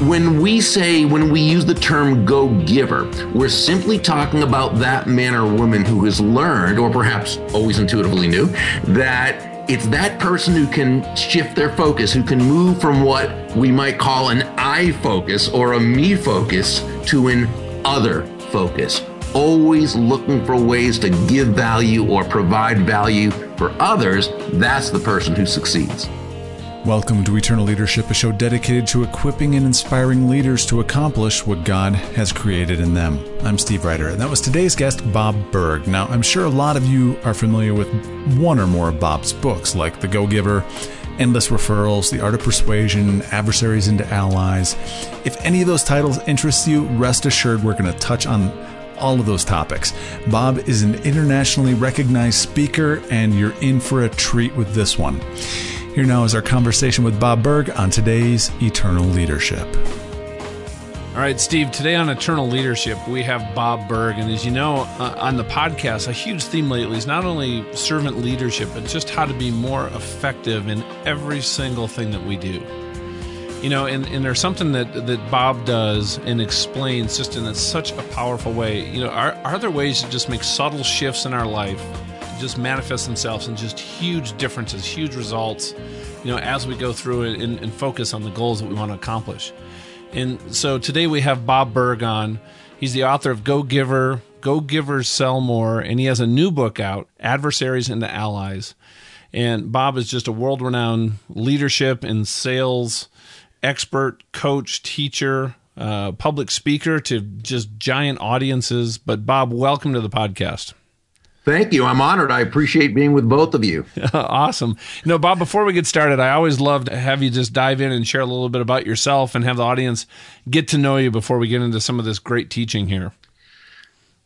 When we say, when we use the term go giver, we're simply talking about that man or woman who has learned, or perhaps always intuitively knew, that it's that person who can shift their focus, who can move from what we might call an I focus or a me focus to an other focus. Always looking for ways to give value or provide value for others. That's the person who succeeds. Welcome to Eternal Leadership, a show dedicated to equipping and inspiring leaders to accomplish what God has created in them. I'm Steve Ryder, and that was today's guest, Bob Burg. Now, I'm sure a lot of you are familiar with one or more of Bob's books, like The Go Giver, Endless Referrals, The Art of Persuasion, Adversaries into Allies. If any of those titles interest you, rest assured we're going to touch on all of those topics. Bob is an internationally recognized speaker, and you're in for a treat with this one. Here now is our conversation with Bob Burg on today's Eternal Leadership. All right, Steve, today on Eternal Leadership, we have Bob Burg. And as you know, uh, on the podcast, a huge theme lately is not only servant leadership, but just how to be more effective in every single thing that we do. You know, and, and there's something that, that Bob does and explains just in such a powerful way. You know, are, are there ways to just make subtle shifts in our life just manifest themselves in just huge differences, huge results, you know, as we go through it and, and focus on the goals that we want to accomplish. And so today we have Bob Burg on. He's the author of Go Giver, Go Givers Sell More, and he has a new book out, Adversaries into Allies. And Bob is just a world renowned leadership and sales expert, coach, teacher, uh, public speaker to just giant audiences. But Bob, welcome to the podcast. Thank you. I'm honored. I appreciate being with both of you. awesome. You know, Bob, before we get started, I always love to have you just dive in and share a little bit about yourself and have the audience get to know you before we get into some of this great teaching here.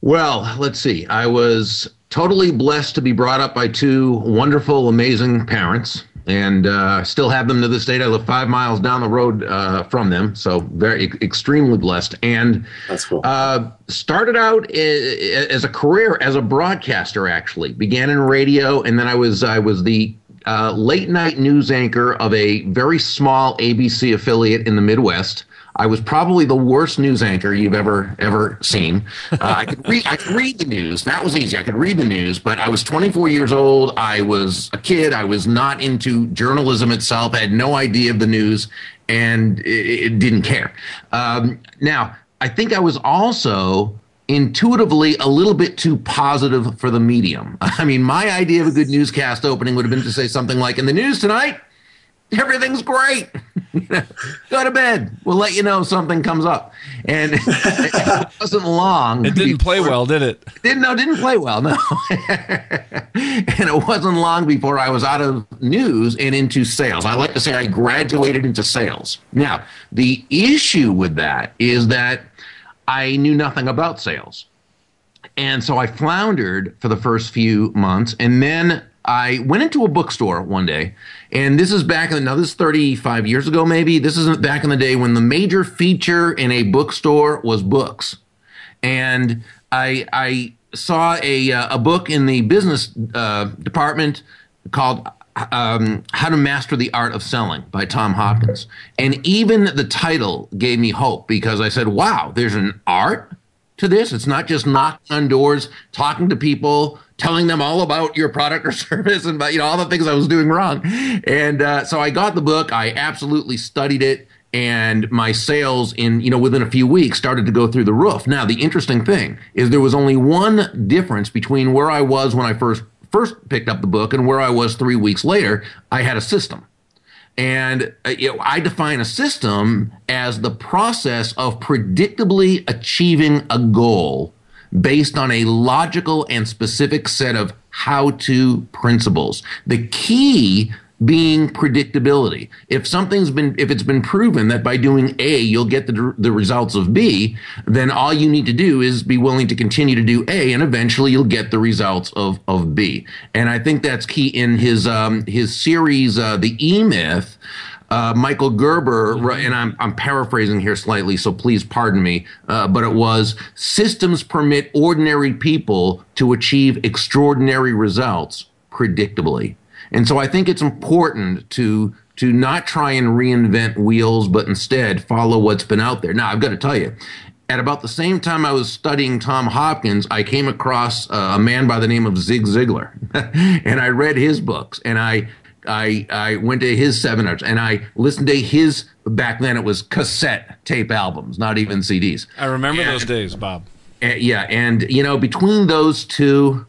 Well, let's see. I was totally blessed to be brought up by two wonderful, amazing parents and uh, still have them to this date. I live five miles down the road uh, from them, so very extremely blessed. And that's cool. Uh, started out as a career as a broadcaster. Actually, began in radio, and then I was I was the uh, late night news anchor of a very small ABC affiliate in the Midwest. I was probably the worst news anchor you've ever ever seen. Uh, I could read I could read the news. That was easy. I could read the news, but I was 24 years old. I was a kid. I was not into journalism itself. I had no idea of the news, and it, it didn't care. Um, now, I think I was also intuitively a little bit too positive for the medium. I mean, my idea of a good newscast opening would have been to say something like, "In the news tonight." everything's great. Go to bed. We'll let you know something comes up. And it wasn't long. It didn't play well, did it? Didn't no, didn't play well, no. and it wasn't long before I was out of news and into sales. I like to say I graduated into sales. Now, the issue with that is that I knew nothing about sales. And so I floundered for the first few months. And then I went into a bookstore one day, and this is back in now this is 35 years ago, maybe. This isn't back in the day when the major feature in a bookstore was books, and I I saw a uh, a book in the business uh, department called um, How to Master the Art of Selling by Tom Hopkins, and even the title gave me hope because I said, "Wow, there's an art." To this, it's not just knocking on doors, talking to people, telling them all about your product or service and about you know all the things I was doing wrong. And uh, so I got the book. I absolutely studied it, and my sales in you know within a few weeks started to go through the roof. Now the interesting thing is there was only one difference between where I was when I first first picked up the book and where I was three weeks later. I had a system. And uh, you know, I define a system as the process of predictably achieving a goal based on a logical and specific set of how to principles. The key being predictability. If something's been, if it's been proven that by doing A, you'll get the, the results of B, then all you need to do is be willing to continue to do A and eventually you'll get the results of, of B. And I think that's key in his, um, his series, uh, The E Myth uh, Michael Gerber, mm-hmm. and I'm, I'm paraphrasing here slightly, so please pardon me, uh, but it was systems permit ordinary people to achieve extraordinary results predictably. And so I think it's important to to not try and reinvent wheels, but instead follow what's been out there. Now, I've got to tell you, at about the same time I was studying Tom Hopkins, I came across uh, a man by the name of Zig Ziglar, and I read his books, and I I I went to his seminars, and I listened to his. Back then, it was cassette tape albums, not even CDs. I remember and, those days, Bob. Yeah, and you know, between those two,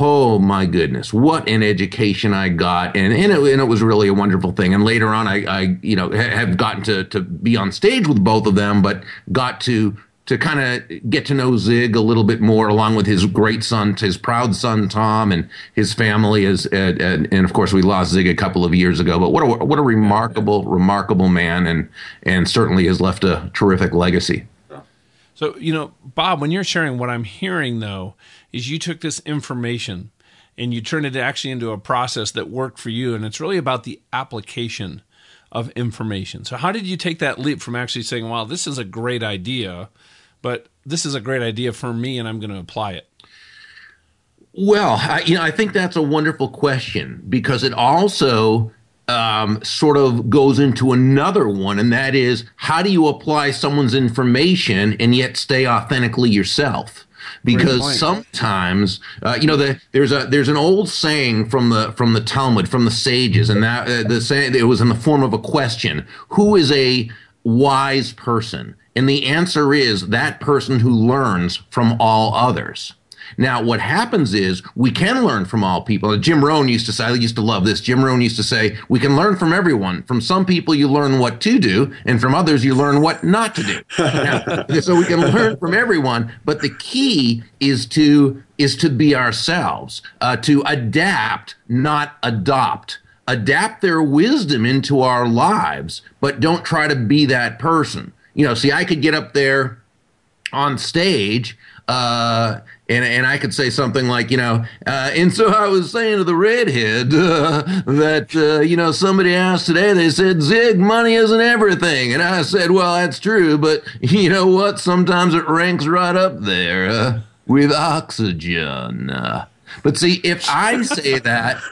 oh my goodness, what an education I got, and and it, and it was really a wonderful thing. And later on, I, I you know have gotten to to be on stage with both of them, but got to to kind of get to know Zig a little bit more, along with his great son, his proud son Tom, and his family. Is and, and, of course we lost Zig a couple of years ago. But what a what a remarkable, remarkable man, and and certainly has left a terrific legacy. So you know, Bob, when you're sharing, what I'm hearing though is you took this information and you turned it actually into a process that worked for you, and it's really about the application of information. So how did you take that leap from actually saying, "Wow, this is a great idea," but this is a great idea for me and I'm going to apply it? Well, I, you know, I think that's a wonderful question because it also um, sort of goes into another one, and that is how do you apply someone's information and yet stay authentically yourself? Because sometimes uh, you know the, there's a there's an old saying from the from the Talmud from the sages and that uh, the saying it was in the form of a question. Who is a wise person? And the answer is that person who learns from all others. Now, what happens is we can learn from all people. Jim Rohn used to say, I used to love this. Jim Rohn used to say, we can learn from everyone. From some people, you learn what to do, and from others, you learn what not to do. now, so we can learn from everyone, but the key is to is to be ourselves, uh, to adapt, not adopt adapt their wisdom into our lives, but don't try to be that person you know, see, I could get up there on stage uh, and and I could say something like, you know, uh, and so I was saying to the redhead uh, that uh, you know somebody asked today. They said, "Zig, money isn't everything," and I said, "Well, that's true, but you know what? Sometimes it ranks right up there uh, with oxygen." Uh, but see, if I say that.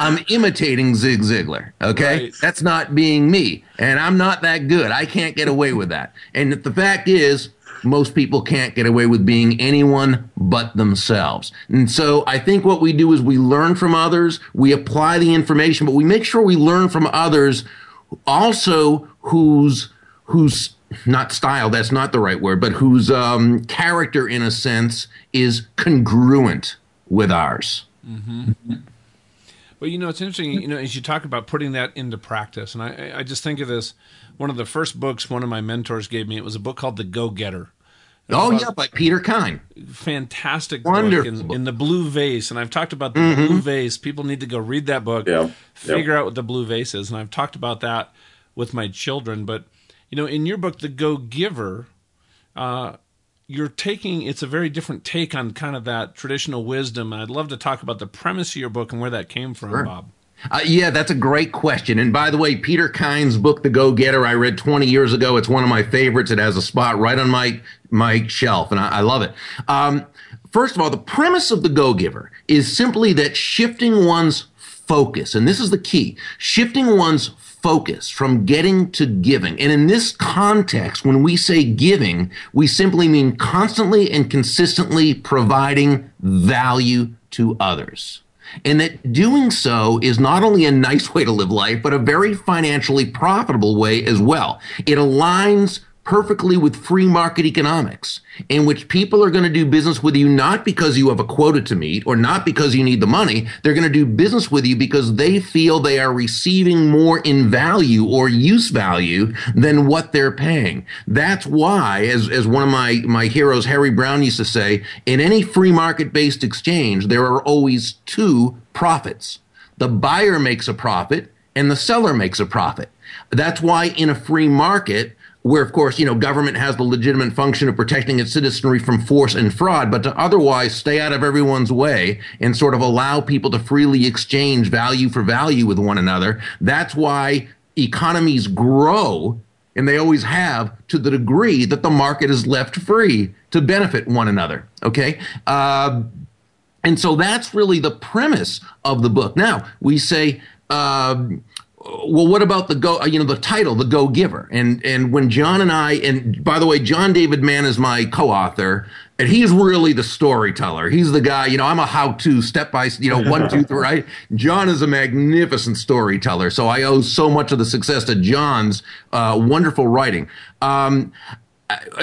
I'm imitating Zig Ziglar. Okay. Right. That's not being me. And I'm not that good. I can't get away with that. And the fact is, most people can't get away with being anyone but themselves. And so I think what we do is we learn from others, we apply the information, but we make sure we learn from others also whose whose not style that's not the right word but whose um, character in a sense is congruent with ours mm-hmm. Well, you know, it's interesting, you know, as you talk about putting that into practice. And I, I just think of this one of the first books one of my mentors gave me, it was a book called The Go Getter. Oh, yeah, by Peter Kyne. Fantastic Wonderful book in, in, the blue vase. And I've talked about the mm-hmm. blue vase. People need to go read that book, yeah. figure out what the blue vase is. And I've talked about that with my children. But, you know, in your book, The Go Giver, uh, you're taking it's a very different take on kind of that traditional wisdom. And I'd love to talk about the premise of your book and where that came from, sure. Bob. Uh, yeah, that's a great question. And by the way, Peter Kyne's book, The Go Getter, I read 20 years ago. It's one of my favorites. It has a spot right on my my shelf, and I, I love it. Um, first of all, the premise of The Go Giver is simply that shifting one's focus, and this is the key, shifting one's focus from getting to giving. And in this context, when we say giving, we simply mean constantly and consistently providing value to others. And that doing so is not only a nice way to live life, but a very financially profitable way as well. It aligns perfectly with free market economics in which people are going to do business with you not because you have a quota to meet or not because you need the money. They're going to do business with you because they feel they are receiving more in value or use value than what they're paying. That's why, as, as one of my, my heroes, Harry Browne used to say, in any free market based exchange, there are always two profits. The buyer makes a profit and the seller makes a profit. That's why in a free market, where of course you know government has the legitimate function of protecting its citizenry from force and fraud but to otherwise stay out of everyone's way and sort of allow people to freely exchange value for value with one another that's why economies grow and they always have to the degree that the market is left free to benefit one another okay? Uh, and so that's really the premise of the book. Now we say uh, well, what about the go? You know, the title, the Go Giver, and and when John and I, and by the way, John David Mann is my co-author, and he's really the storyteller. He's the guy. You know, I'm a how-to, step by, you know, one, two, three. Right? John is a magnificent storyteller, so I owe so much of the success to John's uh, wonderful writing. Um,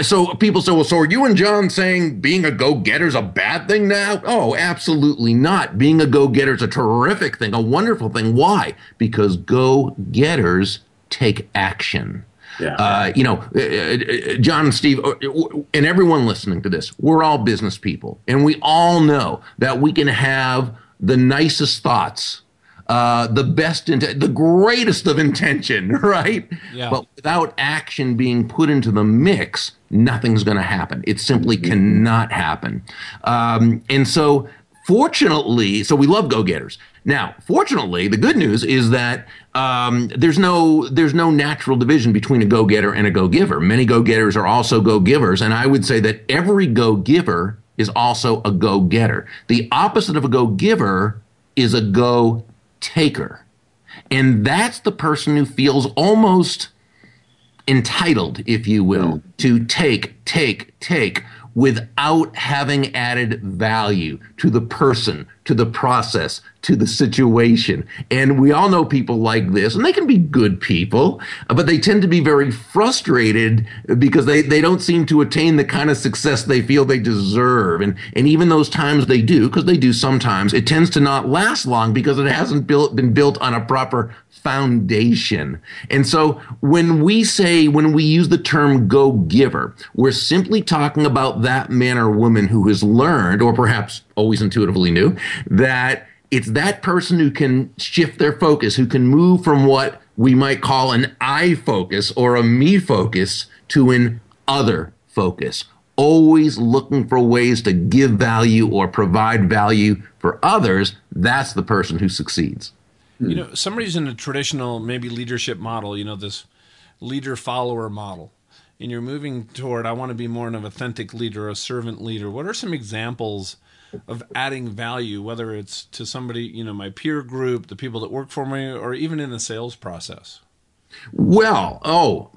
so people say, well, so are you and John saying being a go-getter is a bad thing now? Oh, absolutely not. Being a go-getter is a terrific thing, a wonderful thing. Why? Because go-getters take action. Yeah. Uh, you know, uh, uh, John and Steve, uh, and everyone listening to this, we're all business people, and we all know that we can have the nicest thoughts uh, the best, int- the greatest of intention, right? Yeah. But without action being put into the mix, nothing's going to happen. It simply mm-hmm. cannot happen. Um, and so, fortunately, so we love go-getters. Now, fortunately, the good news is that um, there's no there's no natural division between a go-getter and a go-giver. Many go-getters are also go-givers, and I would say that every go-giver is also a go-getter. The opposite of a go-giver is a go taker. And that's the person who feels almost entitled, if you will, mm. to take, take, take without having added value to the person, to the process, to the situation. And we all know people like this, and they can be good people, but they tend to be very frustrated because they, they don't seem to attain the kind of success they feel they deserve. And, and even those times they do, because they do sometimes, it tends to not last long because it hasn't built, been built on a proper foundation. And so when we say, when we use the term go giver, we're simply talking about that man or woman who has learned, or perhaps always intuitively knew, that it's that person who can shift their focus, who can move from what we might call an I focus or a me focus to an other focus. Always looking for ways to give value or provide value for others. That's the person who succeeds. You know, somebody's in a traditional, maybe leadership model, you know, this leader follower model, and you're moving toward, I want to be more of an authentic leader, a servant leader. What are some examples? of adding value, whether it's to somebody, you know, my peer group, the people that work for me, or even in the sales process? Well, oh,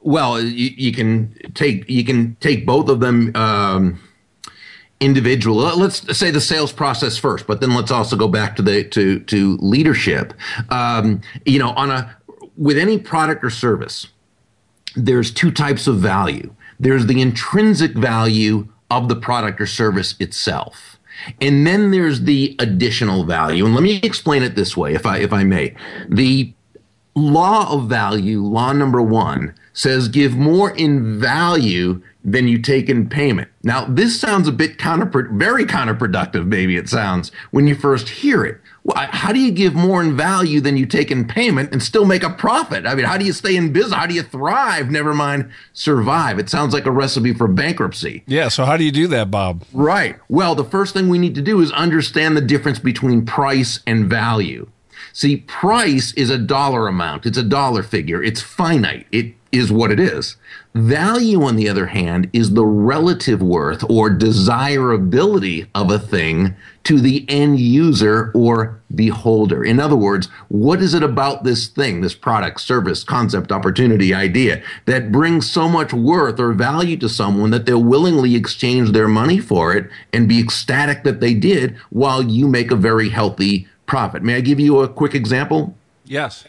well, you, you can take you can take both of them um, individual. Let's say the sales process first, but then let's also go back to the to to leadership. Um, you know, on a with any product or service, there's two types of value. There's the intrinsic value of the product or service itself and then there's the additional value. And let me explain it this way, if I if I may. The law of value, law number one, says give more in value than you take in payment. Now, this sounds a bit counter, very counterproductive, maybe it sounds, when you first hear it. Well, how do you give more in value than you take in payment and still make a profit? I mean, how do you stay in business? How do you thrive? Never mind survive. It sounds like a recipe for bankruptcy. Yeah. So, how do you do that, Bob? Right. Well, the first thing we need to do is understand the difference between price and value. See, price is a dollar amount, it's a dollar figure, it's finite, it is what it is. Value, on the other hand, is the relative worth or desirability of a thing to the end user or beholder. In other words, what is it about this thing, this product, service, concept, opportunity, idea that brings so much worth or value to someone that they'll willingly exchange their money for it and be ecstatic that they did while you make a very healthy profit? May I give you a quick example? Yes.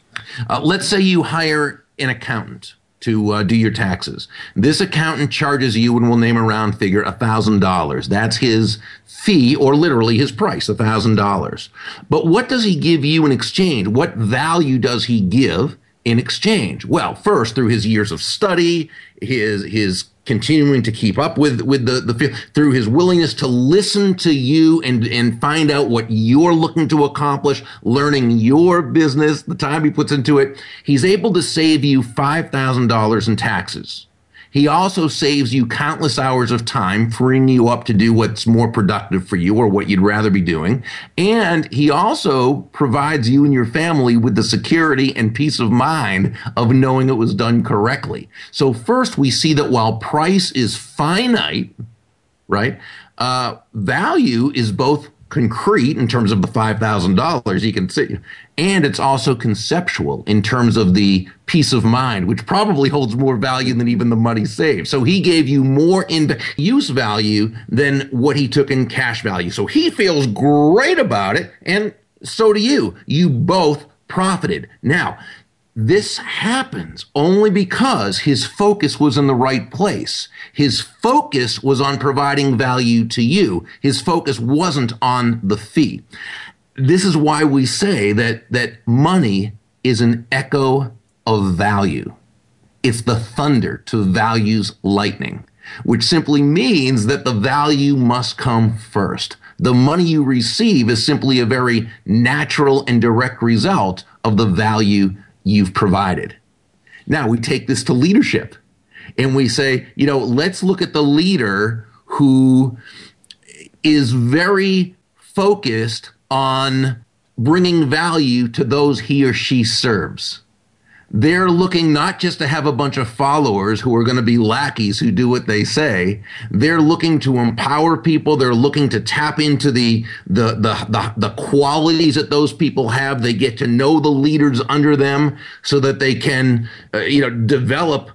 Uh, let's say you hire an accountant to uh, do your taxes. This accountant charges you, and we'll name a round figure, $1,000. That's his fee, or literally his price, $1,000. But what does he give you in exchange? What value does he give in exchange? Well, first, through his years of study, his, his continuing to keep up with with the the through his willingness to listen to you and and find out what you're looking to accomplish learning your business the time he puts into it he's able to save you $5000 in taxes he also saves you countless hours of time, freeing you up to do what's more productive for you or what you'd rather be doing. And he also provides you and your family with the security and peace of mind of knowing it was done correctly. So, first, we see that while price is finite, right, uh, value is both concrete in terms of the $5,000 you can see. And it's also conceptual in terms of the peace of mind, which probably holds more value than even the money saved. So he gave you more in use value than what he took in cash value. So he feels great about it. And so do you. You both profited. Now, this happens only because his focus was in the right place. His focus was on providing value to you. His focus wasn't on the fee. This is why we say that, that money is an echo of value. It's the thunder to value's lightning, which simply means that the value must come first. The money you receive is simply a very natural and direct result of the value you've provided. Now we take this to leadership and we say, you know, let's look at the leader who is very focused on bringing value to those he or she serves. They're looking not just to have a bunch of followers who are going to be lackeys who do what they say. They're looking to empower people. They're looking to tap into the, the, the, the, the qualities that those people have. They get to know the leaders under them so that they can, uh, you know, develop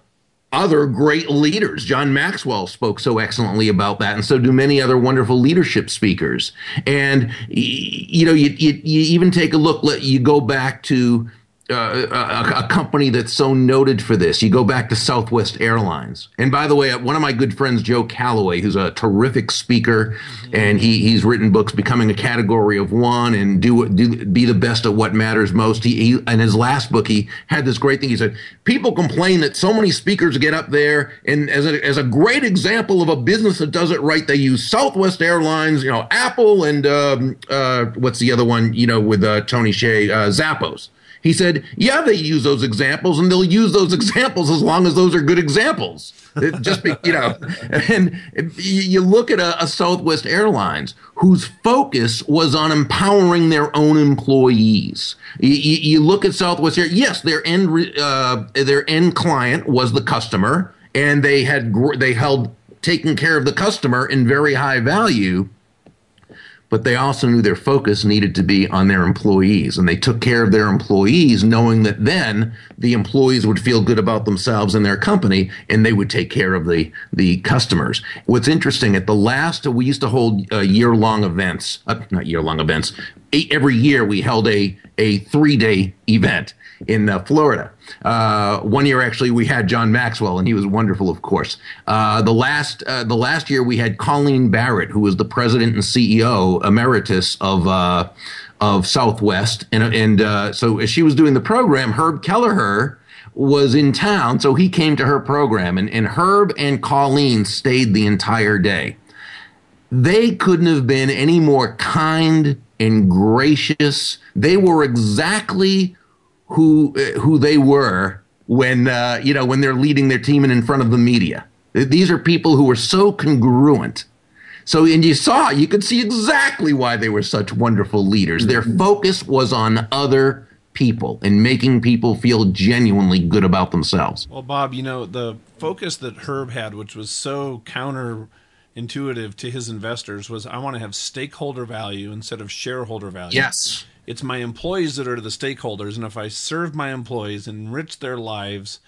other great leaders. John Maxwell spoke so excellently about that, and so do many other wonderful leadership speakers. And you know, you, you, you even take a look. Let you go back to uh, a, a, company that's so noted for this. You go back to Southwest Airlines. And by the way, one of my good friends, Joe Calloway, who's a terrific speaker, mm-hmm. and he, he's written books, Becoming a Category of One and do, do Be the Best at What Matters Most. He, he, in his last book, he had this great thing. He said, People complain that so many speakers get up there, and as a, as a great example of a business that does it right, they use Southwest Airlines, you know, Apple, and um, uh, what's the other one, you know, with uh, Tony Hsieh, uh, Zappos. He said, yeah, they use those examples and they'll use those examples as long as those are good examples. It just be, you know, and you look at a, a, Southwest Airlines whose focus was on empowering their own employees. You, you look at Southwest Air, yes, their end, uh, their end client was the customer and they had, they held taking care of the customer in very high value but they also knew their focus needed to be on their employees. And they took care of their employees, knowing that then the employees would feel good about themselves and their company, and they would take care of the, the customers. What's interesting, at the last, we used to hold uh, year long events, uh, not year long events, every year we held a, a three day event in uh, Florida. Uh, one year, actually, we had John Maxwell, and he was wonderful, of course. Uh, the last uh, the last year, we had Colleen Barrett, who was the president and CEO emeritus of uh, of Southwest, and and uh, so as she was doing the program, Herb Kelleher was in town, so he came to her program, and, and Herb and Colleen stayed the entire day. They couldn't have been any more kind and gracious. They were exactly who uh, who they were when uh, you know when they're leading their team and in front of the media. These are people who were so congruent. So, and you saw, you could see exactly why they were such wonderful leaders. Their mm-hmm. focus was on other people and making people feel genuinely good about themselves. Well, Bob, you know, the focus that Herb had, which was so counterintuitive to his investors, was I want to have stakeholder value instead of shareholder value. Yes. It's my employees that are the stakeholders. And if I serve my employees, enrich their lives,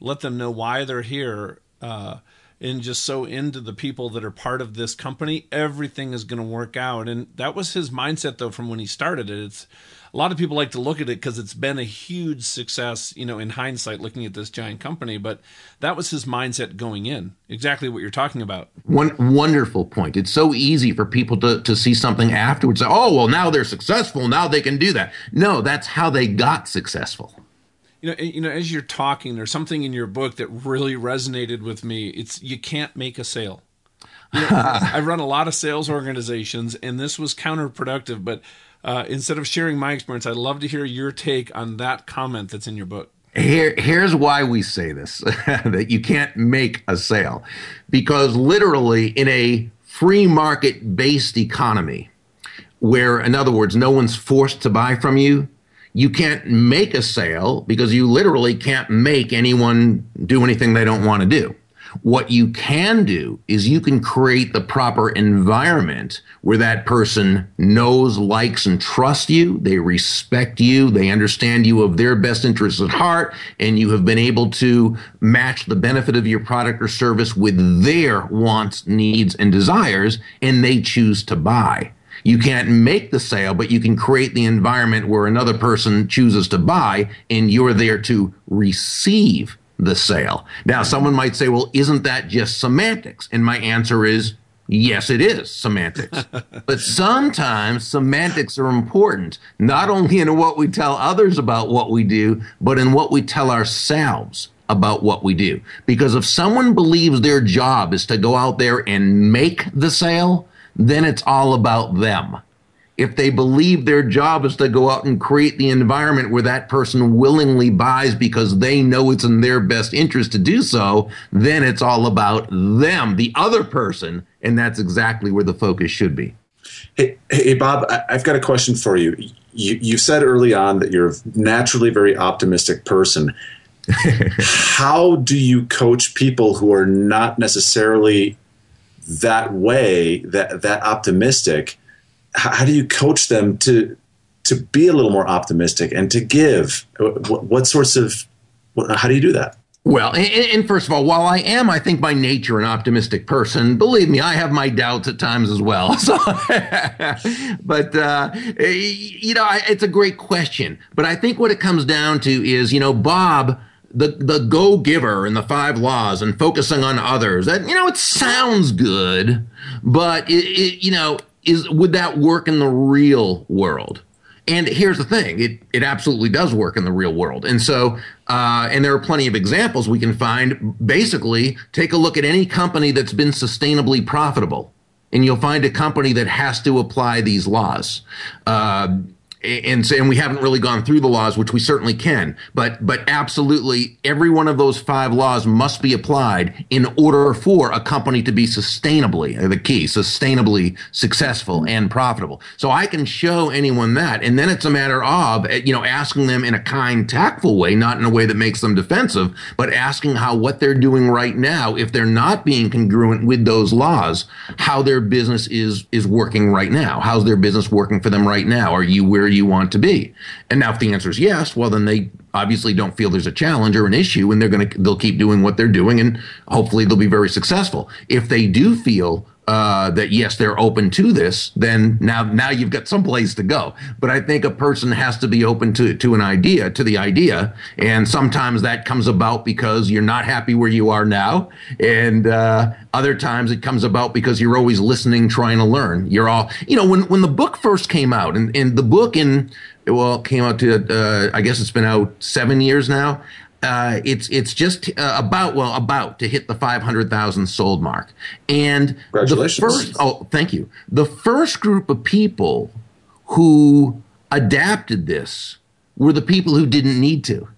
let them know why they're here, uh, and just so into the people that are part of this company, everything is going to work out. And that was his mindset, though, from when he started it. It's a lot of people like to look at it because it's been a huge success, you know, in hindsight, looking at this giant company. But that was his mindset going in. Exactly what you're talking about. One wonderful point. It's so easy for people to, to see something afterwards. Say, oh, well, now they're successful. Now they can do that. No, that's how they got successful. You know, you know, as you're talking, there's something in your book that really resonated with me. It's you can't make a sale. You know, I run a lot of sales organizations, and this was counterproductive. But uh, instead of sharing my experience, I'd love to hear your take on that comment that's in your book. Here, here's why we say this that you can't make a sale. Because literally, in a free market based economy, where, in other words, no one's forced to buy from you, you can't make a sale because you literally can't make anyone do anything they don't want to do. What you can do is you can create the proper environment where that person knows, likes, and trusts you. They respect you. They understand you of their best interests at heart. And you have been able to match the benefit of your product or service with their wants, needs, and desires. And they choose to buy. You can't make the sale, but you can create the environment where another person chooses to buy and you're there to receive the sale. Now, someone might say, well, isn't that just semantics? And my answer is, yes, it is semantics. but sometimes semantics are important, not only in what we tell others about what we do, but in what we tell ourselves about what we do. Because if someone believes their job is to go out there and make the sale, then it's all about them. If they believe their job is to go out and create the environment where that person willingly buys because they know it's in their best interest to do so, then it's all about them, the other person. And that's exactly where the focus should be. Hey, hey Bob, I've got a question for you. You, you said early on that you're a naturally very optimistic person. How do you coach people who are not necessarily that way, that that optimistic, how, do you coach them to to be a little more optimistic and to give? What, what sorts of what, how do you do that? Well, and, and, first of all, while I am, I think by nature, an optimistic person, believe me, I have my doubts at times as well. So, but, uh, you know, it's a great question. But I think what it comes down to is, you know, Bob the the go giver and the five laws and focusing on others that you know it sounds good but it, it, you know is would that work in the real world? And here's the thing it it absolutely does work in the real world. And so uh, and there are plenty of examples we can find. Basically take a look at any company that's been sustainably profitable and you'll find a company that has to apply these laws. Uh, and and we haven't really gone through the laws, which we certainly can. But but absolutely, every one of those five laws must be applied in order for a company to be sustainably uh, the key, sustainably successful and profitable. So I can show anyone that, and then it's a matter of uh, you know asking them in a kind, tactful way, not in a way that makes them defensive, but asking how what they're doing right now, if they're not being congruent with those laws, how their business is is working right now. How's their business working for them right now? Are you where you want to be? And now if the answer is yes, well then they obviously don't feel there's a challenge or an issue and they're going to they'll keep doing what they're doing and hopefully they'll be very successful. If they do feel uh, that yes, they're open to this, then now now you've got some place to go. But I think a person has to be open to to an idea, to the idea, and sometimes that comes about because you're not happy where you are now, and uh, other times it comes about because you're always listening, trying to learn. You're all, you know, when when the book first came out, and, and the book in well came out to uh, I guess it's been out seven years now uh, it's it's just uh, about well about to hit the 500,000 sold mark. And the first oh thank you. The first group of people who adapted this were the people who didn't need to.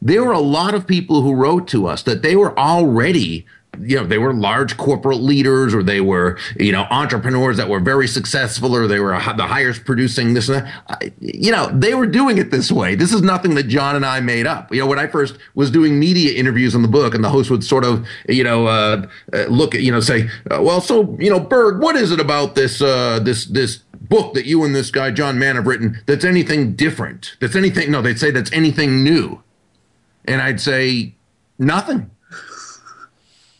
There were a lot of people who wrote to us that they were already you know they were large corporate leaders or they were you know entrepreneurs that were very successful or they were the highest producing this and that. You know they were doing it this way. This is nothing that john and i made up. You know when i first was doing media interviews on the book and the host would sort of you know uh, uh look at you know say uh, well so you know burg what is it about this uh this this book that you and this guy john mann have written that's anything different? That's anything no they'd say that's anything new. And i'd say nothing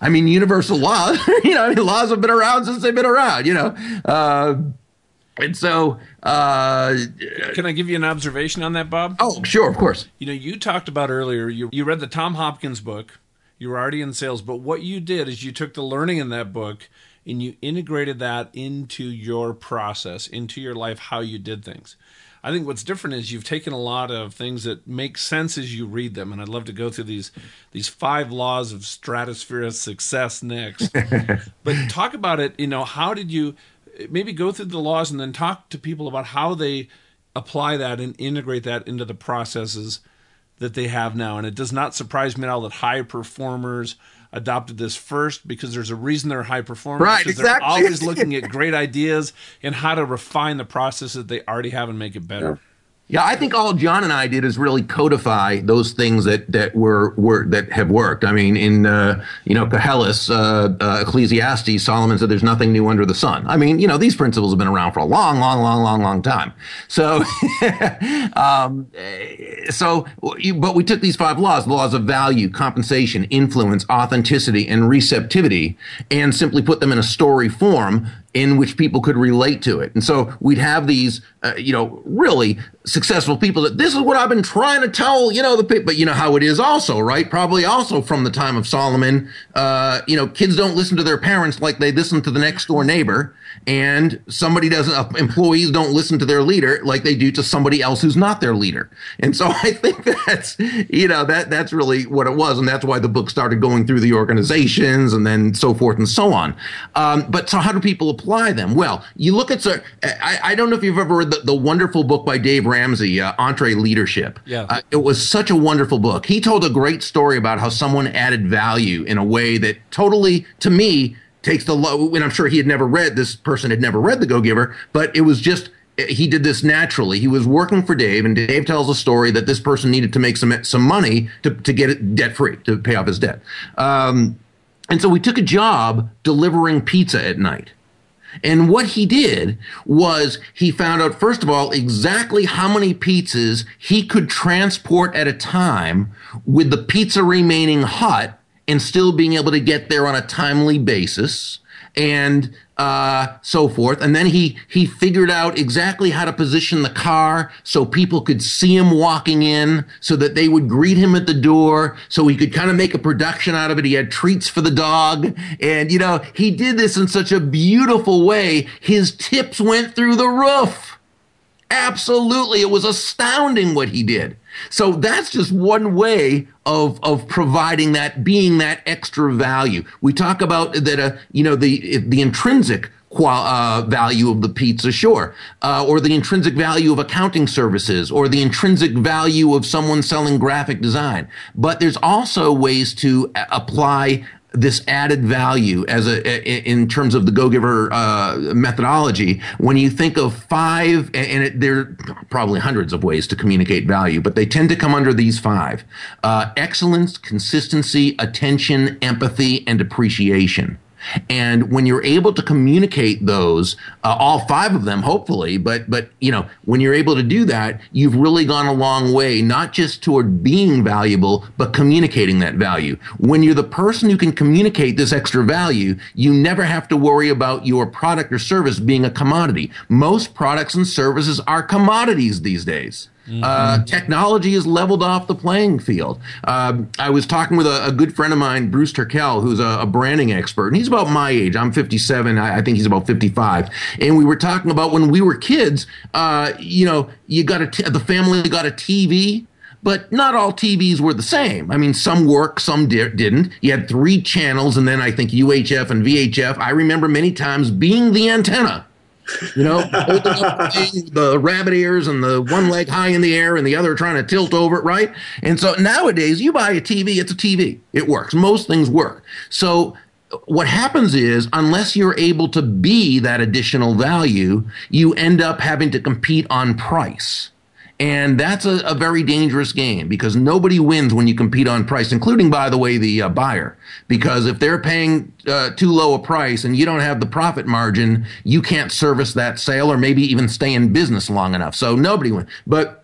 I mean, universal laws, you know, I mean, laws have been around since they've been around, you know. Uh, and so, uh, can I give you an observation on that, Bob? Oh, sure, of course. You know, you talked about earlier, you, you read the Tom Hopkins book, you were already in sales, but what you did is you took the learning in that book and you integrated that into your process, into your life, how you did things. I think what's different is you've taken a lot of things that make sense as you read them, and I'd love to go through these these five laws of stratosphere of success next. but talk about it. You know, how did you maybe go through the laws and then talk to people about how they apply that and integrate that into the processes that they have now. And it does not surprise me at all that high performers adopted this first because there's a reason they're high performers. Right, exactly. They're always looking at great ideas and how to refine the process that they already have and make it better. Yeah, I think all John and I did is really codify those things that that were were that have worked. I mean, in uh, you know Koheles, uh, uh, Ecclesiastes, Solomon said, "There's nothing new under the sun." I mean, you know, these principles have been around for a long, long, long, long, long time. So, um, so, but we took these five laws: laws of value, compensation, influence, authenticity, and receptivity, and simply put them in a story form in which people could relate to it. And so we'd have these, uh, you know, really successful people that this is what I've been trying to tell, you know, the people, but you know how it is also, right? Probably also from the time of Solomon, uh, you know, kids don't listen to their parents like they listen to the next door neighbor and somebody doesn't uh, employees don't listen to their leader like they do to somebody else who's not their leader. And so i think that's you know that that's really what it was and that's why the book started going through the organizations and then so forth and so on. Um, but so how do people apply them? Well you look at so i, I don't know if you've ever read the, the wonderful book by dave ramsey uh, EntreLeadership yeah. Uh, it was such a wonderful book. He told a great story about how someone added value in a way that totally to me takes the low and i'm sure he had never read this person had never read the go giver but it was just he did this naturally. He was working for dave and dave tells a story that this person needed to make some some money to, to get it debt free to pay off his debt. Um, and so we took a job delivering pizza at night. And what he did was he found out, first of all, exactly how many pizzas he could transport at a time with the pizza remaining hot and still being able to get there on a timely basis and uh, so forth. And then he he figured out exactly how to position the car so people could see him walking in, so that they would greet him at the door, so he could kind of make a production out of it. He had treats for the dog, and you know he did this in such a beautiful way. His tips went through the roof. Absolutely, it was astounding what he did. So that's just one way of of providing that, being that extra value. We talk about that, uh, you know, the the intrinsic qual- uh, value of the pizza, sure, uh, or the intrinsic value of accounting services, or the intrinsic value of someone selling graphic design. But there's also ways to apply this added value as a in terms of the go giver uh, methodology when you think of five and it, there are probably hundreds of ways to communicate value but they tend to come under these five. Uh, excellence consistency attention empathy and appreciation and when you're able to communicate those, uh, all five of them, hopefully, but but you know, when you're able to do that, you've really gone a long way, not just toward being valuable, but communicating that value. When you're the person who can communicate this extra value, you never have to worry about your product or service being a commodity. Most products and services are commodities these days. Mm-hmm. Uh, technology has leveled off the playing field. Uh, I was talking with a, a, good friend of mine, Bruce Turkel, who's a, a, branding expert, and he's about my age. I'm 57. I, I, think he's about 55. And we were talking about when we were kids. Uh, you know, you got a t- the family got a TV. But not all TVs were the same. I mean, some worked, some di- didn't. You had three channels, and then I think UHF and VHF. I remember many times being the antenna you know, the rabbit ears and the one leg high in the air and the other trying to tilt over it, right? And so nowadays, you buy a TV, it's a TV. It works. Most things work. So what happens is, unless you're able to be that additional value, you end up having to compete on price. And that's a, a, very dangerous game because nobody wins when you compete on price, including, by the way, the uh, buyer. Because if they're paying uh, too low a price and you don't have the profit margin, you can't service that sale or maybe even stay in business long enough. So nobody wins. But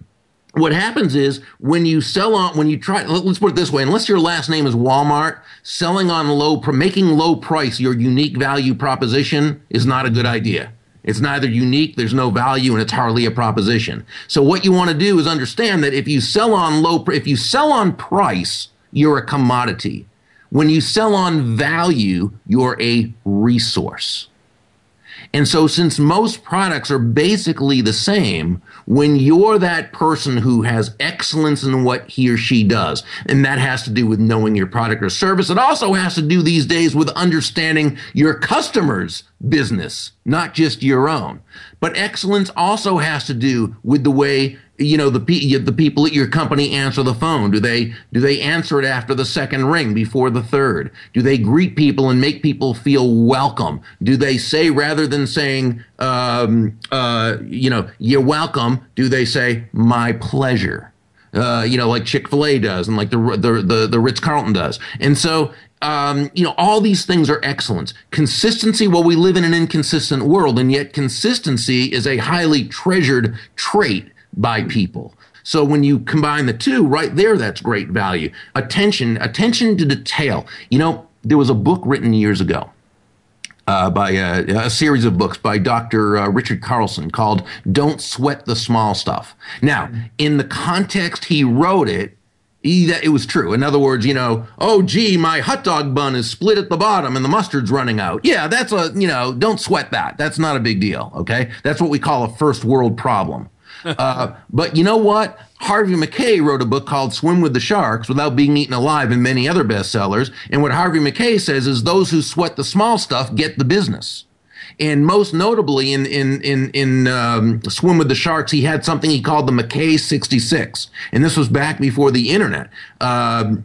what happens is when you sell on when you try let's put it this way unless your last name is walmart selling on low making low price your unique value proposition is not a good idea it's neither unique, there's no value, and it's hardly a proposition. So what you want to do is understand that if you sell on low, if you sell on price, you're a commodity. When you sell on value, you're a resource. And so, since most products are basically the same, when you're that person who has excellence in what he or she does, and that has to do with knowing your product or service, it also has to do these days with understanding your customers' business, not just your own. But excellence also has to do with the way you know the the people at your company answer the phone? Do they do they answer it after the second ring before the third? Do they greet people and make people feel welcome? Do they say rather than saying um, uh, you know you're welcome do they say my pleasure? Uh, you know like chick-fil-a does and like the the the, the ritz-carlton does. And so um, you know, all these things are excellence. Consistency, well, we live in an inconsistent world, and yet consistency is a highly treasured trait by people. So when you combine the two, right there, that's great value. Attention, attention to detail. You know, there was a book written years ago uh, by a, a, series of books by Dr. Uh, Richard Carlson called "Don't Sweat the Small Stuff." Now, in the context he wrote it, he, that it was true. In other words, you know, oh gee, my hot dog bun is split at the bottom and the mustard's running out. Yeah, that's a you know, don't sweat that. That's not a big deal. Okay, that's what we call a first world problem. Uh, but you know what? Harvey Mackay wrote a book called Swim with the Sharks Without Being Eaten Alive and many other bestsellers. And what Harvey Mackay says is those who sweat the small stuff get the business. And most notably in in in in um, Swim with the Sharks, he had something he called the Mackay 66, and this was back before the internet. Um,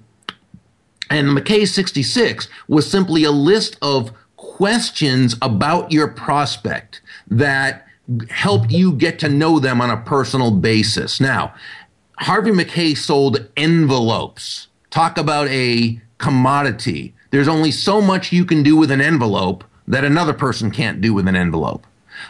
and Mackay 66 was simply a list of questions about your prospect that help you get to know them on a personal basis. Now, Harvey Mackay sold envelopes. Talk about a commodity. There's only so much you can do with an envelope that another person can't do with an envelope.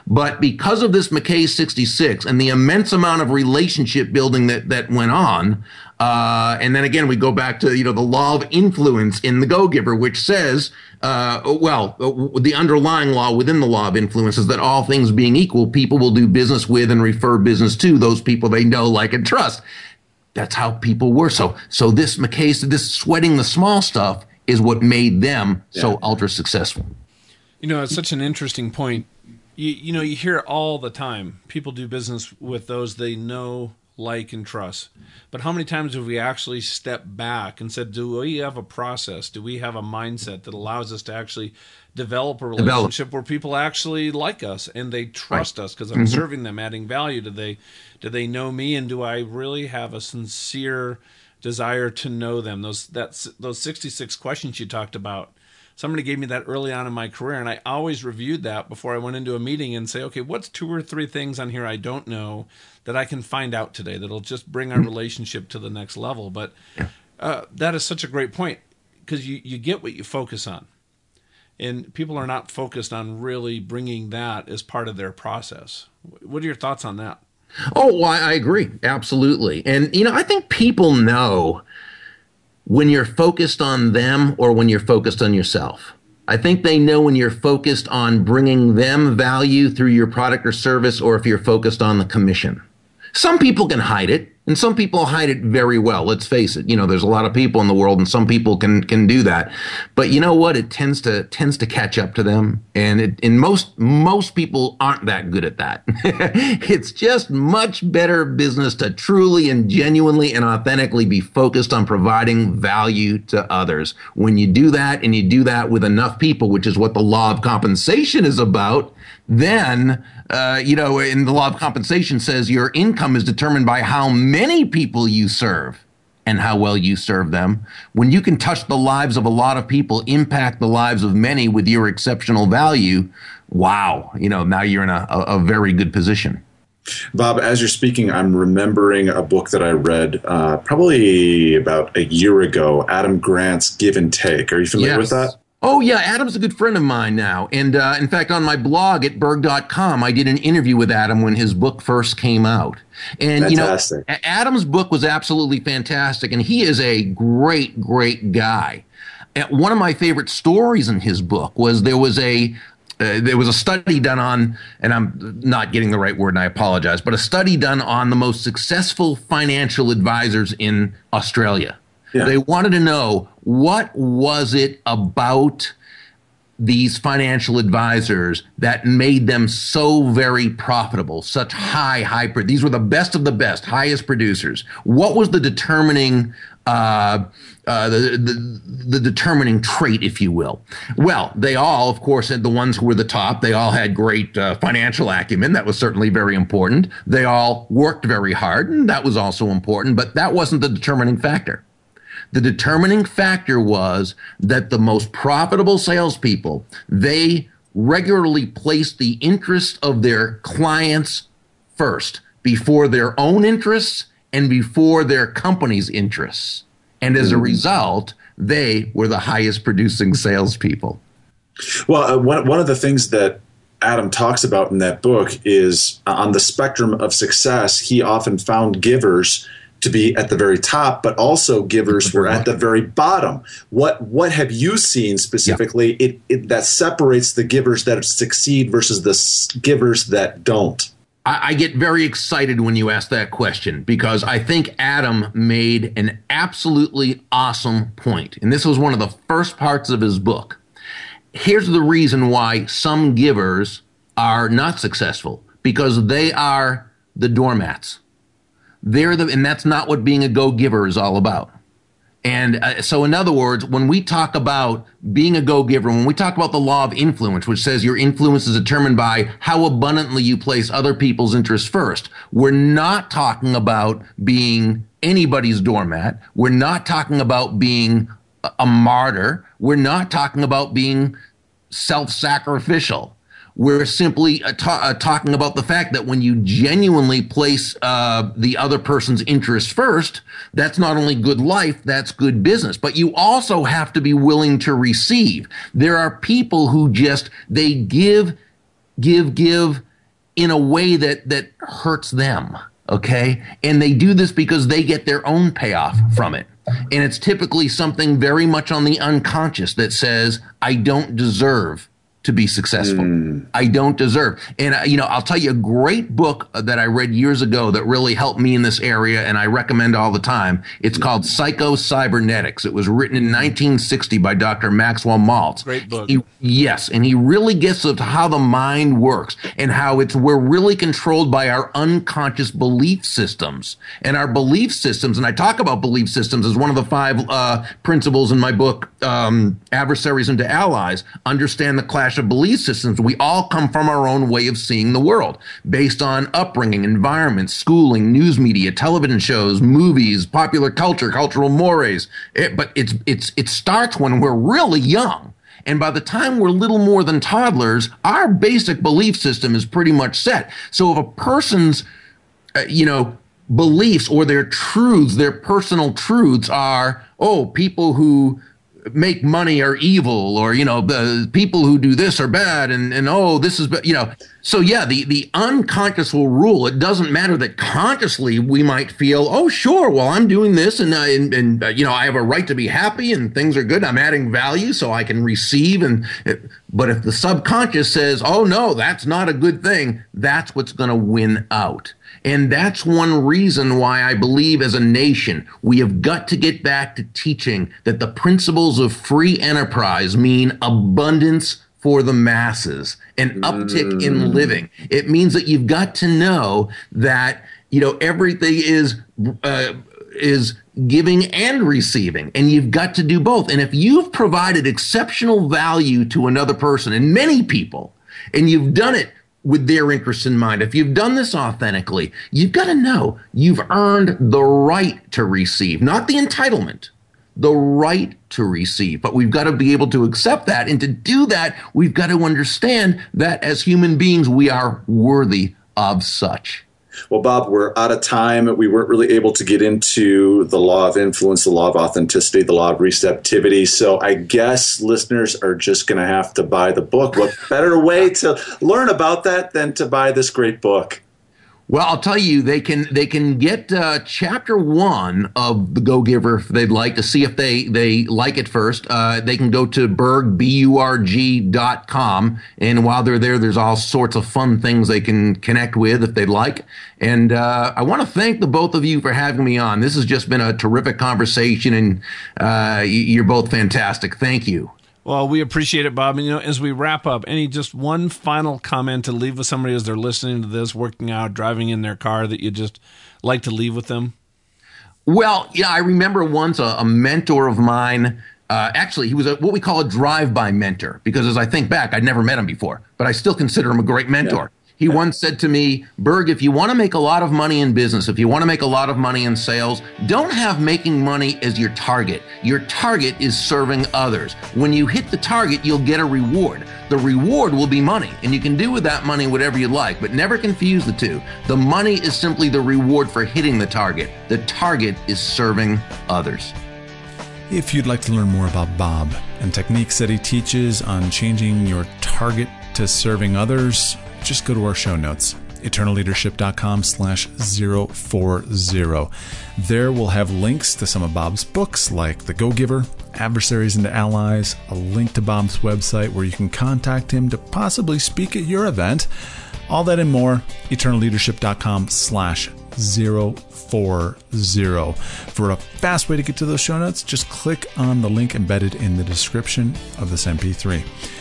But because of this Mackay 66 and the immense amount of relationship building that, that went on, uh, and then again, we go back to, you know, the law of influence in the Go Giver, which says, uh, well, the underlying law within the law of influence is that all things being equal, people will do business with and refer business to those people they know, like, and trust. That's how people were. So, so this Mackay, this sweating the small stuff is what made them yeah. so ultra successful. You know, it's such an interesting point. You, you know, you hear it all the time. People do business with those they know, like, and trust. But how many times have we actually stepped back and said, do we have a process? Do we have a mindset that allows us to actually develop a relationship develop. where people actually like us and they trust right. us because I'm mm-hmm. serving them, adding value? Do they do they know me and do I really have a sincere desire to know them? Those that's those 66 questions you talked about somebody gave me that early on in my career and i always reviewed that before i went into a meeting and say okay what's two or three things on here i don't know that i can find out today that'll just bring our relationship to the next level? But uh, that is such a great point because you, you get what you focus on. And people are not focused on really bringing that as part of their process. What are your thoughts on that? Oh well, i agree. Absolutely. And you know i think people know when you're focused on them or when you're focused on yourself. I think they know when you're focused on bringing them value through your product or service or if you're focused on the commission. Some people can hide it. And some people hide it very well. Let's face it. You know, there's a lot of people in the world, and some people can can do that. But you know what? It tends to tends to catch up to them, and it, and most most people aren't that good at that. it's just much better business to truly and genuinely and authentically be focused on providing value to others. When you do that, and you do that with enough people, which is what the law of compensation is about, then uh, you know, in the law of compensation says your income is determined by how many people you serve and how well you serve them. When you can touch the lives of a lot of people, impact the lives of many with your exceptional value, wow, you know, now you're in a, a, a very good position. Bob, as you're speaking, I'm remembering a book that I read uh, probably about a year ago, Adam Grant's Give and Take. Are you familiar yes. with that? Oh, yeah. Adam's a good friend of mine now. And uh, in fact, on my blog at burg.com, I did an interview with Adam when his book first came out. And, fantastic. you know, Adam's book was absolutely fantastic. And he is a great, great guy. And one of my favorite stories in his book was there was a uh, there was a study done on, and I'm not getting the right word, and I apologize, but a study done on the most successful financial advisors in Australia. Yeah. They wanted to know what was it about these financial advisors that made them so very profitable, such high, high, these were the best of the best, highest producers. What was the determining, uh, uh, the, the, the determining trait, if you will? Well, they all, of course, the ones who were the top, they all had great uh, financial acumen. That was certainly very important. They all worked very hard, and that was also important, but that wasn't the determining factor. The determining factor was that the most profitable salespeople, they regularly placed the interest of their clients first before their own interests and before their company's interests. And as a mm-hmm. result, they were the highest producing salespeople. Well, uh, one, one of the things that Adam talks about in that book is uh, on the spectrum of success, he often found givers to be at the very top, but also givers were at the very bottom. What what have you seen specifically yeah. it, it, that separates the givers that succeed versus the givers that don't? I, I get very excited when you ask that question because I think Adam made an absolutely awesome point, and this was one of the first parts of his book. Here's the reason why some givers are not successful because they are the doormats they're the, and that's not what being a go giver is all about. And uh, so, in other words, when we talk about being a go giver, when we talk about the law of influence, which says your influence is determined by how abundantly you place other people's interests first, we're not talking about being anybody's doormat. We're not talking about being a martyr. We're not talking about being self sacrificial. We're simply uh, ta- uh, talking about the fact that when you genuinely place uh, the other person's interest first, that's not only good life, that's good business. But you also have to be willing to receive. There are people who just, they give, give, give in a way that, that hurts them. Okay. And they do this because they get their own payoff from it. And it's typically something very much on the unconscious that says, I don't deserve to be successful. Mm. I don't deserve. And, uh, you know, I'll tell you a great book that I read years ago that really helped me in this area and I recommend all the time. It's called Psycho Cybernetics. It was written in 1960 by Dr. Maxwell Maltz. Great book. He, yes. And he really gets to how the mind works and how it's, we're really controlled by our unconscious belief systems and our belief systems. And I talk about belief systems as one of the five uh, principles in my book, um, Adversaries into Allies. Understand the class clash of belief systems. We all come from our own way of seeing the world based on upbringing, environment, schooling, news media, television shows, movies, popular culture, cultural mores. It, but it's, it's, it starts when we're really young. And by the time we're little more than toddlers, our basic belief system is pretty much set. So if a person's, uh, you know, beliefs or their truths, their personal truths are, oh, people who make money are evil or you know the people who do this are bad and and oh this is you know so yeah the the unconscious will rule. It doesn't matter that consciously we might feel oh sure well i'm doing this and uh, and, and uh, you know i have a right to be happy and things are good. I'm adding value so i can receive and but if the subconscious says oh no that's not a good thing that's what's going to win out. And that's one reason why I believe as a nation, we have got to get back to teaching that the principles of free enterprise mean abundance for the masses, an uptick in mm. living. It means that you've got to know that, you know, everything is, uh, is giving and receiving, and you've got to do both. And if you've provided exceptional value to another person, and many people, and you've done it with their interests in mind. If you've done this authentically, you've got to know you've earned the right to receive, not the entitlement, the right to receive. But we've got to be able to accept that. And to do that, we've got to understand that as human beings, we are worthy of such. Well, Bob, we're out of time. We weren't really able to get into the law of influence, the law of authenticity, the law of receptivity. So I guess listeners are just going to have to buy the book. What better way to learn about that than to buy this great book? Well, I'll tell you, they can they can get uh, chapter one of the Go Giver if they'd like to see if they they like it first. Uh, they can go to Burg b u r g dot com, and while they're there, there's all sorts of fun things they can connect with if they'd like. And uh, I want to thank the both of you for having me on. This has just been a terrific conversation, and uh, you're both fantastic. Thank you. Well, we appreciate it, Bob. And, you know, as we wrap up, any just one final comment to leave with somebody as they're listening to this, working out, driving in their car that you just like to leave with them? Well, yeah, I remember once a, a mentor of mine. Uh, actually, he was a, what we call a drive-by mentor because, as I think back, I'd never met him before, but I still consider him a great mentor. He once said to me, Burg, if you want to make a lot of money in business, if you want to make a lot of money in sales, don't have making money as your target. Your target is serving others. When you hit the target, you'll get a reward. The reward will be money, and you can do with that money whatever you like, but never confuse the two. The money is simply the reward for hitting the target. The target is serving others. If you'd like to learn more about Bob and techniques that he teaches on changing your target to serving others, just go to our show notes eternalleadership.com slash 040 there we'll have links to some of bob's books like the go-giver adversaries into allies a link to bob's website where you can contact him to possibly speak at your event. All that and more eternalleadership.com slash 040 for a fast way to get to those show notes just click on the link embedded in the description of this mp3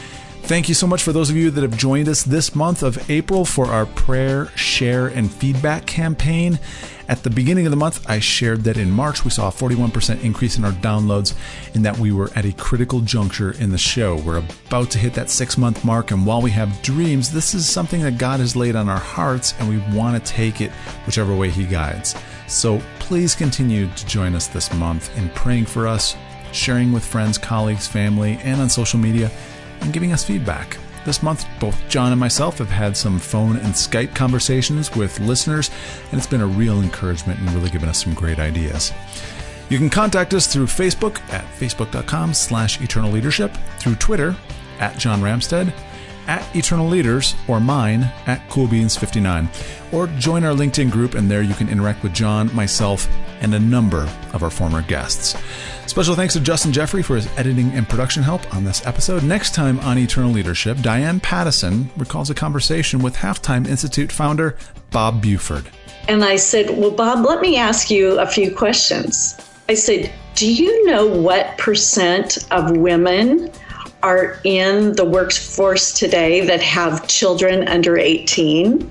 Thank you so much for those of you that have joined us this month of April for our prayer, share, and feedback campaign. At the beginning of the month, I shared that in March we saw a 41% increase in our downloads and that we were at a critical juncture in the show. We're about to hit that six month mark, and while we have dreams, this is something that God has laid on our hearts, and we want to take it whichever way He guides. So please continue to join us this month in praying for us, sharing with friends, colleagues, family, and on social media and giving us feedback. This month, both John and myself have had some phone and Skype conversations with listeners, and it's been a real encouragement and really given us some great ideas. You can contact us through Facebook at facebook.com slash eternal leadership, through Twitter at John Ramstead, at Eternal Leaders, or mine at CoolBeans59. Or join our LinkedIn group, and there you can interact with John, myself, and a number of our former guests. Special thanks to Justin Jeffrey for his editing and production help on this episode. Next time on Eternal Leadership, Diane Paddison recalls a conversation with Halftime Institute founder Bob Buford. And I said, Well, Bob, let me ask you a few questions. I said, Do you know what percent of women are in the workforce today that have children under 18? And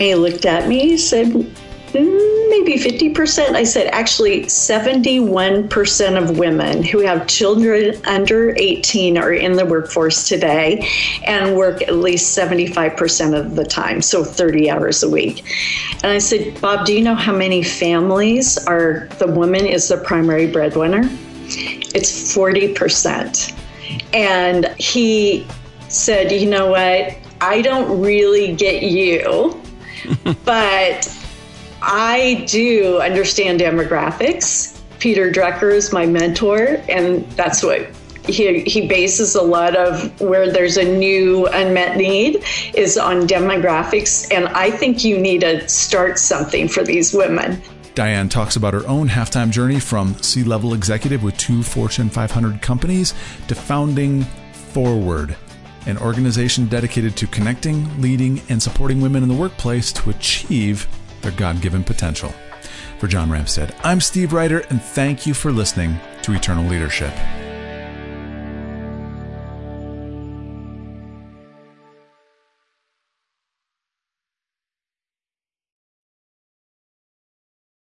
he looked at me, he said, Mm, maybe 50%. I said actually 71% of women who have children under 18 are in the workforce today and work at least 75% of the time, so 30 hours a week. And I said, Bob, do you know how many families are the woman is the primary breadwinner? It's 40%. And he said, you know what? I don't really get you, but I do understand demographics. Peter Drucker is my mentor, and that's what he, he bases a lot of where there's a new unmet need is on demographics. And I think you need to start something for these women. Diane talks about her own halftime journey from C level executive with two Fortune 500 companies to founding 4word, an organization dedicated to connecting, leading, and supporting women in the workplace to achieve their God given potential. For John Ramstead, I'm Steve Ryder, and thank you for listening to Eternal Leadership.